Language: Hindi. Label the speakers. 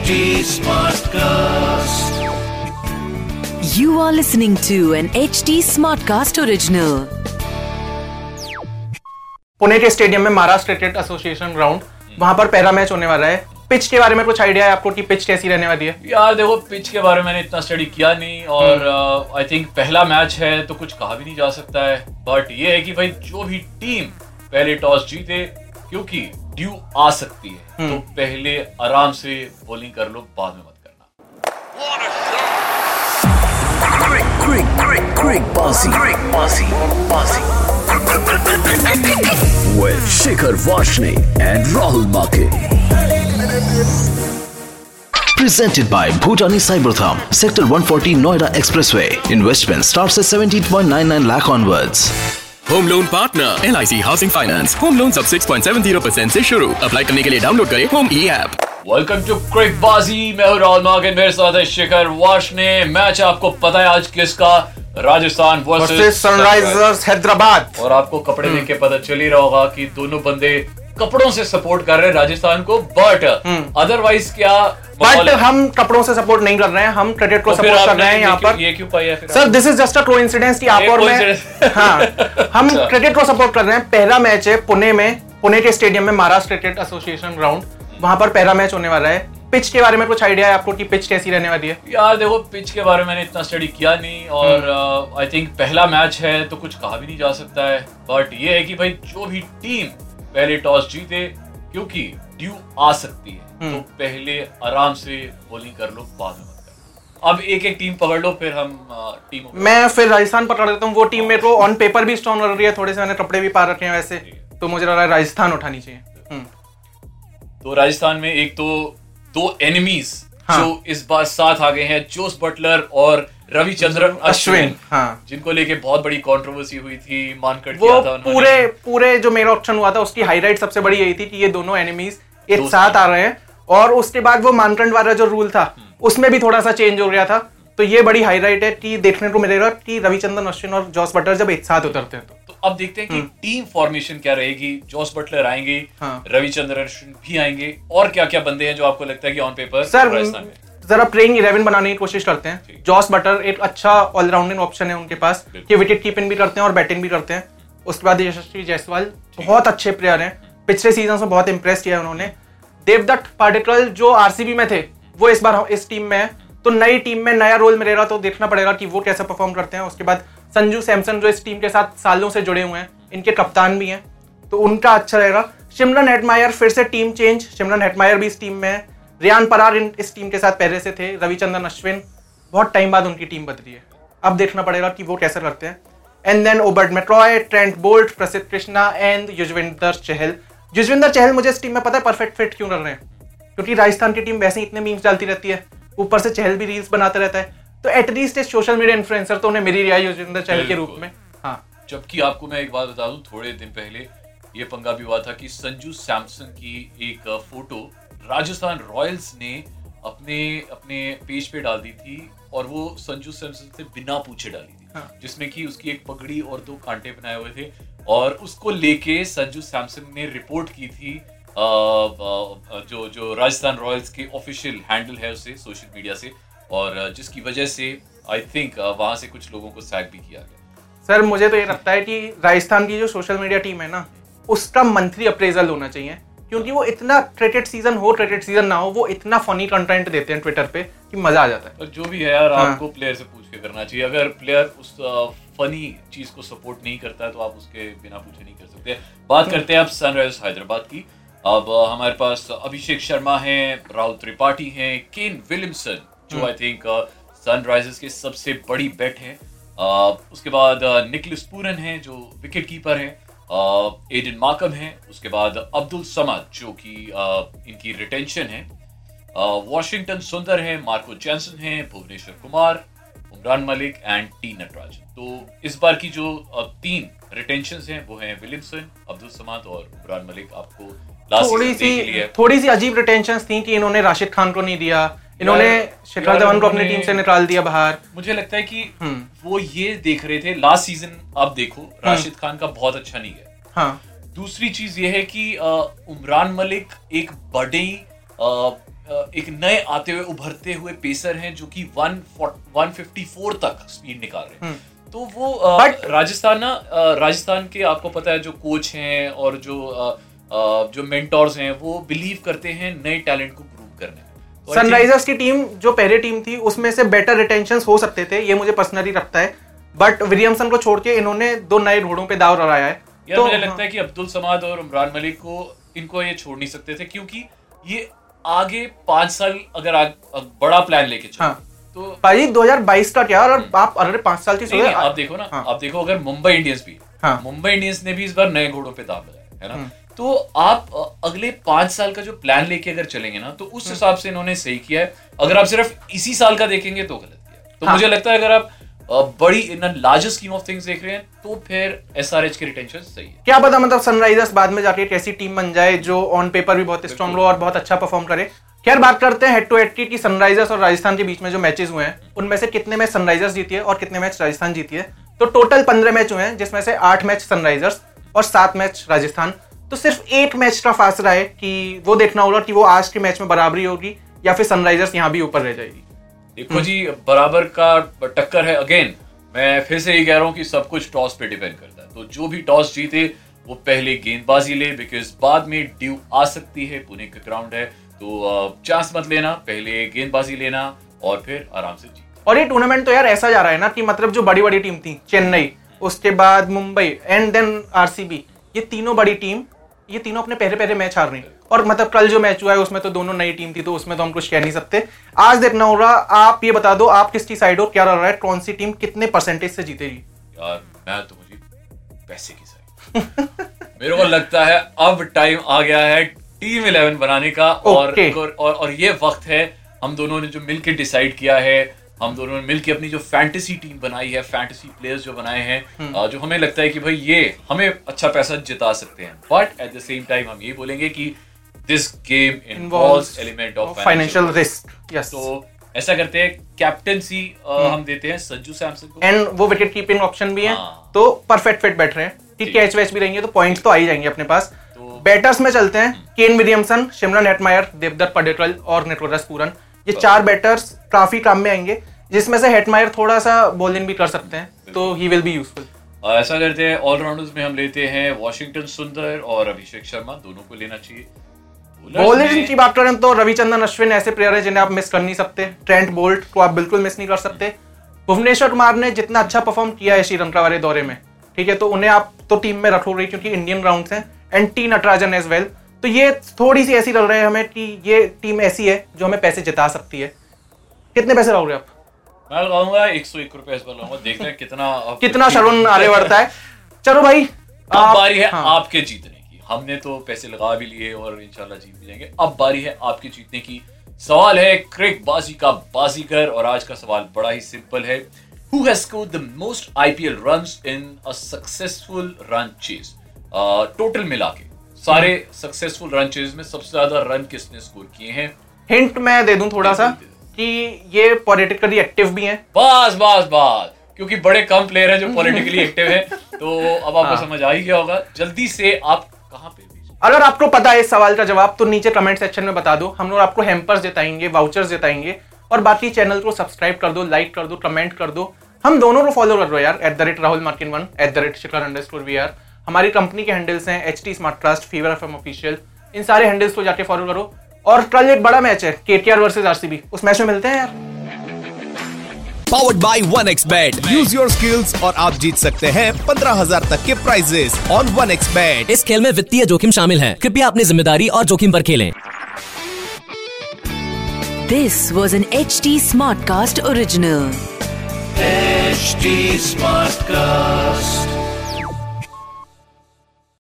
Speaker 1: HD Smartcast.
Speaker 2: You are listening to an HD Smartcast original.
Speaker 3: Pune के स्टेडियम में महाराष्ट्र क्रिकेट एसोसिएशन ग्राउंड वहाँ पर पहला मैच होने वाला है पिच के बारे में कुछ आइडिया है आपको कि पिच कैसी रहने वाली है
Speaker 4: यार देखो पिच के बारे में मैंने इतना स्टडी किया नहीं और आई थिंक uh, पहला मैच है तो कुछ कहा भी नहीं जा सकता है बट ये है कि भाई जो भी टीम पहले टॉस जीते क्योंकि ड्यू आ सकती है तो पहले आराम से बॉलिंग कर लो बाद में मत करना.
Speaker 1: With Shikhar Vashne and Rahul Make. Presented by Bhutani Cybertham, Sector 140 Noida Expressway. Investment starts at 17.99 lakh onwards.
Speaker 5: Home loan partner L I C housing finance home loan सब 6.70 परसेंट ऐसी शुरू. अप्लाई करने के लिए डाउनलोड करें home E app
Speaker 4: welcome to Crickbaazi मैं हूँ राहुल मार्केट मेरे साथ है शिखर वाश ने मैच आपको पता है आज किसका? राजस्थान
Speaker 3: वर्सेस सनराइजर्स हैदराबाद
Speaker 4: और आपको कपड़े देख के पता चल ही रहा होगा कि दोनों बंदे कपड़ों से सपोर्ट कर रहे हैं राजस्थान को बट अदरवाइज़ क्या माहौल
Speaker 3: बट हम कपड़ों से सपोर्ट नहीं कर रहे हैं हम क्रिकेट को
Speaker 4: तो
Speaker 3: सपोर्ट कर रहे हैं यहाँ पर।
Speaker 4: ये क्यों पाया
Speaker 3: sir this is just a coincidence कि आप और मैं हाँ हम
Speaker 4: अच्छा।
Speaker 3: क्रिकेट को सपोर्ट कर रहे हैं। पहला मैच है पुणे में पुणे के स्टेडियम में महाराष्ट्र क्रिकेट एसोसिएशन ग्राउंड वहाँ पर पहला मैच होने वाला है। पिच के बारे में कुछ आइडिया है आपको कि पिच कैसी रहने वाली है?
Speaker 4: यार देखो पिच के बारे में मैंने इतना स्टडी किया नहीं और आई थिंक पहला मैच है तो कुछ कहा भी नहीं जा सकता है। बट ये है कि भाई जो भी टीम पहले टॉस जीते क्योंकि ड्यू आ सकती है तो पहले आराम से बॉलिंग कर लो बाद में अब एक एक टीम पकड़ लो फिर हम टीम
Speaker 3: मैं फिर राजस्थान पकड़ लेता हूँ वो टीम मेरे को ऑन पेपर भी स्ट्रॉन्ग लग रही है थोड़े से मैंने कपड़े भी पा रखे हैं वैसे तो मुझे लग रहा है राजस्थान उठानी चाहिए। हम्म,
Speaker 4: तो राजस्थान में एक तो दो एनिमीज
Speaker 3: हाँ।
Speaker 4: जो इस बार साथ आ गए हैं जोस बटलर और रविचंद्रन अश्विन
Speaker 3: हाँ।
Speaker 4: जिनको लेके बहुत बड़ी कंट्रोवर्सी हुई थी मानकर
Speaker 3: वो
Speaker 4: किया था उन्होंने।
Speaker 3: पूरे पूरे जो मेरा ऑप्शन हुआ था उसकी हाईलाइट सबसे बड़ी यही थी कि ये दोनों एनिमीज एक साथ आ रहे हैं। और उसके बाद वो मानकंड वाला जो रूल था उसमें भी थोड़ा सा चेंज हो गया था। तो ये बड़ी हाईलाइट है कि देखने को मिलेगा कि रविचंद्रन अश्विन और जॉस बटर जब एक साथ उतरते हैं तो।
Speaker 4: तो अब देखते हैं कि टीम फॉर्मेशन क्या रहेगी। जॉस बटलर आएँगे
Speaker 3: हाँ।
Speaker 4: रविचंद्रन अश्विन भी आएँगे। और क्या क्या बंदे हैं जो आपको लगता है कि ऑन पेपर
Speaker 3: सर जरा प्लेइंग इलेवन बनाने की कोशिश करते हैं। जॉस बटर एक अच्छा ऑलराउंडिंग ऑप्शन है उनके पास कि विकेट कीपिंग भी करते हैं और बैटिंग भी करते हैं। उसके बाद यशस्वी जायसवाल बहुत अच्छे प्लेयर हैं। पिछले सीज़न में बहुत इंप्रेस किया उन्होंने। देवदत्त पाटिकल जो आरसीबी में थे, वो इस बार इस टीम में है। तो नई टीम में नया रोल मिलेगा तो देखना पड़ेगा कि वो कैसे परफॉर्म करते हैं। उसके बाद संजू सैमसन जो इस टीम के साथ सालों से जुड़े हुए हैं, इनके कप्तान भी हैं। तो उनका अच्छा रहेगा। सिमरन हेटमायर फिर से टीम चेंज। सिमरन हेटमायर भी इस टीम में है। रियान परार इस टीम के साथ पहले से थे। रविचंद्रन अश्विन, बहुत टाइम बाद उनकी टीम बदली है। अब देखना पड़ेगा कि वो कैसे करते हैं। And then ओबर्ट मेट्रॉय Trent Boult Prasidh Krishna and Yuzvendra Chahal Yuzvendra Chahal मुझे इस टीम में पता है परफेक्ट फिट क्यों कर रहे हैं? क्योंकि राजस्थान की टीम वैसे ही इतने मीम्स डालती रहती है। ऊपर से चहल भी रील्स बनाता रहता है। तो एटलीस्ट एक सोशल मीडिया इन्फ्लुएंसर तो उन्हें मिली है युजवेंद्र चहल के रूप में। हाँ।
Speaker 4: जबकि आपको मैं एक बात बता दूँ थोड़े दिन पहले ये पंगा भी हुआ था कि संजू सैमसन की एक फ़ोटो राजस्थान रॉयल्स ने अपने अपने पेज पे डाल दी थी और वो संजू सैमसन से बिना पूछे डाली थी।
Speaker 3: हाँ।
Speaker 4: जिसमें कि उसकी एक पगड़ी और दो कांटे बनाए हुए थे। और उसको लेके संजू सैमसन ने रिपोर्ट की थी जो जो राजस्थान रॉयल्स के ऑफिशियल हैंडल है उसे सोशल मीडिया से, और जिसकी वजह से आई थिंक वहाँ से कुछ लोगों को सैक भी किया गया।
Speaker 3: सर, मुझे तो ये लगता है कि राजस्थान की जो सोशल मीडिया टीम है ना, उसका मंथली अप्रेजल होना चाहिए। क्योंकि वो इतना क्रिकेट सीज़न हो क्रिकेट सीज़न ना हो वो इतना फनी कंटेंट देते हैं ट्विटर पे कि मज़ा आ जाता है।
Speaker 4: जो भी है यार
Speaker 3: हाँ।
Speaker 4: आपको प्लेयर से पूछ के करना चाहिए। अगर प्लेयर उस फनी चीज़ को सपोर्ट नहीं करता है तो आप उसके बिना पूछे नहीं कर सकते। बात करते हैं अब सनराइजर्स हैदराबाद की। अब हमारे पास अभिषेक शर्मा है राहुल त्रिपाठी है केन विलियमसन जो आई थिंक सनराइजर्स के सबसे बड़ी बेट है। उसके बाद निकलिस पूरन है जो विकेट कीपर हैं। एडन माकम हैं उसके बाद अब्दुल समद जो कि इनकी रिटेंशन है। वॉशिंगटन सुंदर है मार्को जैनसन है भुवनेश्वर कुमार उमरान मलिक एंड टी नटराजन। तो इस बार की जो तीन रिटेंशन हैं वो हैं विलियमसन अब्दुल समाद और उमरान मलिक। आपको
Speaker 3: थोड़ी सी थोड़ी सी अजीब रिटेंशन थी कि इन्होंने राशिद खान को नहीं दिया इन्होंने शिखर धवन को अपनी टीम से निकाल दिया बाहर।
Speaker 4: मुझे लगता है कि
Speaker 3: हम्म।
Speaker 4: वो ये देख रहे थे लास्ट सीज़न आप देखो राशिद खान का बहुत अच्छा नहीं है।
Speaker 3: हाँ।
Speaker 4: दूसरी चीज़ ये है कि उमरान मलिक एक बड़े एक नए आते हुए उभरते हुए पेसर हैं जो कि 154 तक स्पीड निकाल रहे हैं। तो वो
Speaker 3: But-
Speaker 4: राजस्थान ना राजस्थान के आपको पता है जो कोच हैं और जो जो मेंटोर्स हैं वो बिलीव करते हैं नए टैलेंट को
Speaker 3: सनराइजर्स की टीम जो पहले टीम थी उसमें से बेटर रिटेंशन हो सकते थे ये मुझे पर्सनली लगता है बट विलियमसन को छोड़ के इन्होंने दो नए घोड़ों पे दाव लगाया है
Speaker 4: यार
Speaker 3: तो
Speaker 4: मुझे लगता है कि अब्दुल समाद और इमरान मलिक को इनको ये छोड़ नहीं सकते थे क्योंकि ये आगे पाँच साल अगर आ, बड़ा प्लान लेके चले
Speaker 3: हाँ।
Speaker 4: तो
Speaker 3: भाई 2022 का क्या और आप अरे पाँच साल की
Speaker 4: नहीं, नहीं, आप देखो ना
Speaker 3: हाँ।
Speaker 4: आप देखो अगर मुंबई इंडियंस भी
Speaker 3: हाँ।
Speaker 4: मुंबई इंडियंस ने भी इस बार नए घोड़ों पे दाव लगाया है ना तो आप अगले पाँच साल का जो प्लान लेके अगर चलेंगे ना तो उस हिसाब से इन्होंने सही किया है। अगर आप सिर्फ़ इसी साल का देखेंगे तो गलत किया। तो
Speaker 3: हाँ।
Speaker 4: मुझे लगता है अगर आप बड़ी in largest scheme of things देख रहे हैं तो फिर एसआरएच की रिटेंशन सही है।
Speaker 3: क्या पता मतलब सनराइजर्स बाद में जाके एक ऐसी टीम बन जाए जो ऑन पेपर भी बहुत स्ट्रांग हो और बहुत अच्छा परफॉर्म करे। खैर बात करते हैं हेड टू हेड की कि सनराइजर्स और राजस्थान के बीच में जो मैचेस हुए हैं उनमें से कितने मैच सनराइजर्स जीती है और कितने मैच राजस्थान जीती है। तो टोटल पंद्रह मैच हुए हैं जिसमें से आठ मैच सनराइजर्स और सात मैच राजस्थान तो सिर्फ़ एक मैच का फासला है कि वो देखना होगा कि वो आज के मैच में बराबरी होगी या फिर सनराइजर्स यहाँ भी ऊपर रह जाएगी।
Speaker 4: देखो जी बराबर का टक्कर है अगेन मैं फिर से ये कह रहा हूँ कि सब कुछ टॉस पे डिपेंड करता है। तो जो भी टॉस जीते वो पहले गेंदबाजी ले बिकॉज़ बाद में ड्यू आ सकती है पुणे का ग्राउंड है। तो चांस मत लेना पहले गेंदबाजी लेना और फिर आराम से जीत।
Speaker 3: और ये टूर्नामेंट तो यार ऐसा जा रहा है ना कि मतलब जो बड़ी बड़ी टीम थी चेन्नई उसके बाद मुंबई एंड देन आरसीबी ये तीनों बड़ी टीम ये तीनों अपने पहले पहले मैच हार रही हैं और मतलब कल जो मैच हुआ है उसमें तो दोनों नई टीम थी तो उसमें तो हम कुछ कह नहीं सकते। आज देखना होगा आप ये बता दो आप किसकी साइड हो क्या रहा है कौन सी टीम कितने परसेंटेज से जीतेगी?
Speaker 4: यार मैं तो मुझे पैसे की साइड मेरे को लगता है अब टाइम आ गया है टीम इलेवन बनाने का और और और ये वक्त है हम दोनों ने जो मिलकर डिसाइड किया है हम दोनों ने मिलकर अपनी जो फैंटेसी टीम बनाई है फैंटेसी प्लेयर्स जो बनाए हैं जो हमें लगता है कि भाई ये हमें अच्छा पैसा जिता सकते हैं। But at the same time हम ये बोलेंगे कि this game involves element of
Speaker 3: financial risk yes
Speaker 4: तो ऐसा करते हैं कैप्टनसी हम देते हैं सज्जू सैमसन को।
Speaker 3: एंड वो विकेट कीपिंग ऑप्शन भी है
Speaker 4: हाँ।
Speaker 3: तो परफेक्ट फिट बैठ रहे हैं
Speaker 4: ठीक।
Speaker 3: कैच वैच भी रहेंगे तो पॉइंट्स तो आ ही जाएँगे अपने पास।
Speaker 4: तो-
Speaker 3: बैटर्स में चलते हैं Kane Williamson Shimron Hetmyer Devdutt Padikkal और निकोलस पूरन ये चार बैटर्स काफ़ी काम में आएँगे। जिसमें से हेटमायर थोड़ा सा बॉलिंग भी कर सकते हैं तो ही विल बी यूजफुल
Speaker 4: ऐसा करते हैं ऑलराउंडर्स में हम लेते हैं वॉशिंगटन सुंदर और अभिषेक शर्मा दोनों को लेना चाहिए।
Speaker 3: बॉलिंग की बात करें तो रविचंद्रन अश्विन ऐसे प्लेयर है जिन्हें आप मिस कर नहीं सकते। ट्रेंट बोल्ट को आप बिल्कुल मिस नहीं कर सकते। भुवनेश्वर कुमार ने जितना अच्छा परफॉर्म किया है श्रीलंका वाले दौरे में ठीक है? तो उन्हें आप तो टीम में रखोगे क्योंकि इंडियन ग्राउंड हैं and T Natarajan as well तो ये थोड़ी सी ऐसी लग रही है हमें कि ये टीम ऐसी है जो हमें पैसे जिता सकती है। कितने पैसे लगाओगे आप?
Speaker 4: मैं लगाऊँगा एक सौ एक रुपए इस बार लगाऊँगा देखते हैं कितना
Speaker 3: कितना शरण आगे बढ़ता है। चलो भाई
Speaker 4: अब बारी है
Speaker 3: हाँ।
Speaker 4: आपके जीतने की। हमने तो पैसे लगा भी लिए और इंशाल्लाह जीत भी जाएँगे। अब बारी है आपके जीतने की। सवाल है क्रिक बाजी का बाजीगर और आज का सवाल बड़ा ही सिंपल है। Who has scored the most IPL runs in a successful run chase total मिला के। सारे सक्सेसफुल रन चेज में सबसे ज़्यादा रन किसने स्कोर किए हैं?
Speaker 3: हिंट मैं दे दूँ थोड़ा सा।
Speaker 4: बिल्कुल दे।
Speaker 3: कि ये पॉलिटिकली एक्टिव भी हैं।
Speaker 4: बस बस बस। क्योंकि बड़े कम प्लेयर हैं जो पॉलिटिकली एक्टिव हैं। तो अब आपको
Speaker 3: हाँ।
Speaker 4: समझ आ ही गया होगा। जल्दी से आप कहाँ पे
Speaker 3: अगर आपको पता है इस सवाल का जवाब तो नीचे कमेंट सेक्शन में बता दो। हम लोग आपको हेम्पर्स जिताएँगे वाउचर्स जिताएँगे। और बाकी चैनल को सब्सक्राइब कर दो लाइक कर दो कमेंट कर दो। हम दोनों को फॉलो कर दो यार। At the rate Rahul मार्किन one at the rate Shikhar underscore V R हमारी कंपनी के हैंडल्स हैं H T Smartcast Fever F M official इन सारे हैंडल्स को जाके फॉलो करो। और कल एक बड़ा मैच है K T R versus RCB. उस मैच में मिलते हैं यार।
Speaker 6: Powered by one X bat use your skills और आप जीत सकते हैं पंद्रह हज़ार तक के prizes on one X bat
Speaker 7: इस खेल में वित्तीय जोखिम शामिल है। कृपया अपनी ज़िम्मेदारी और जोखिम पर खेलें।
Speaker 2: This was an HT Smartcast original.
Speaker 8: Smart Smartcast.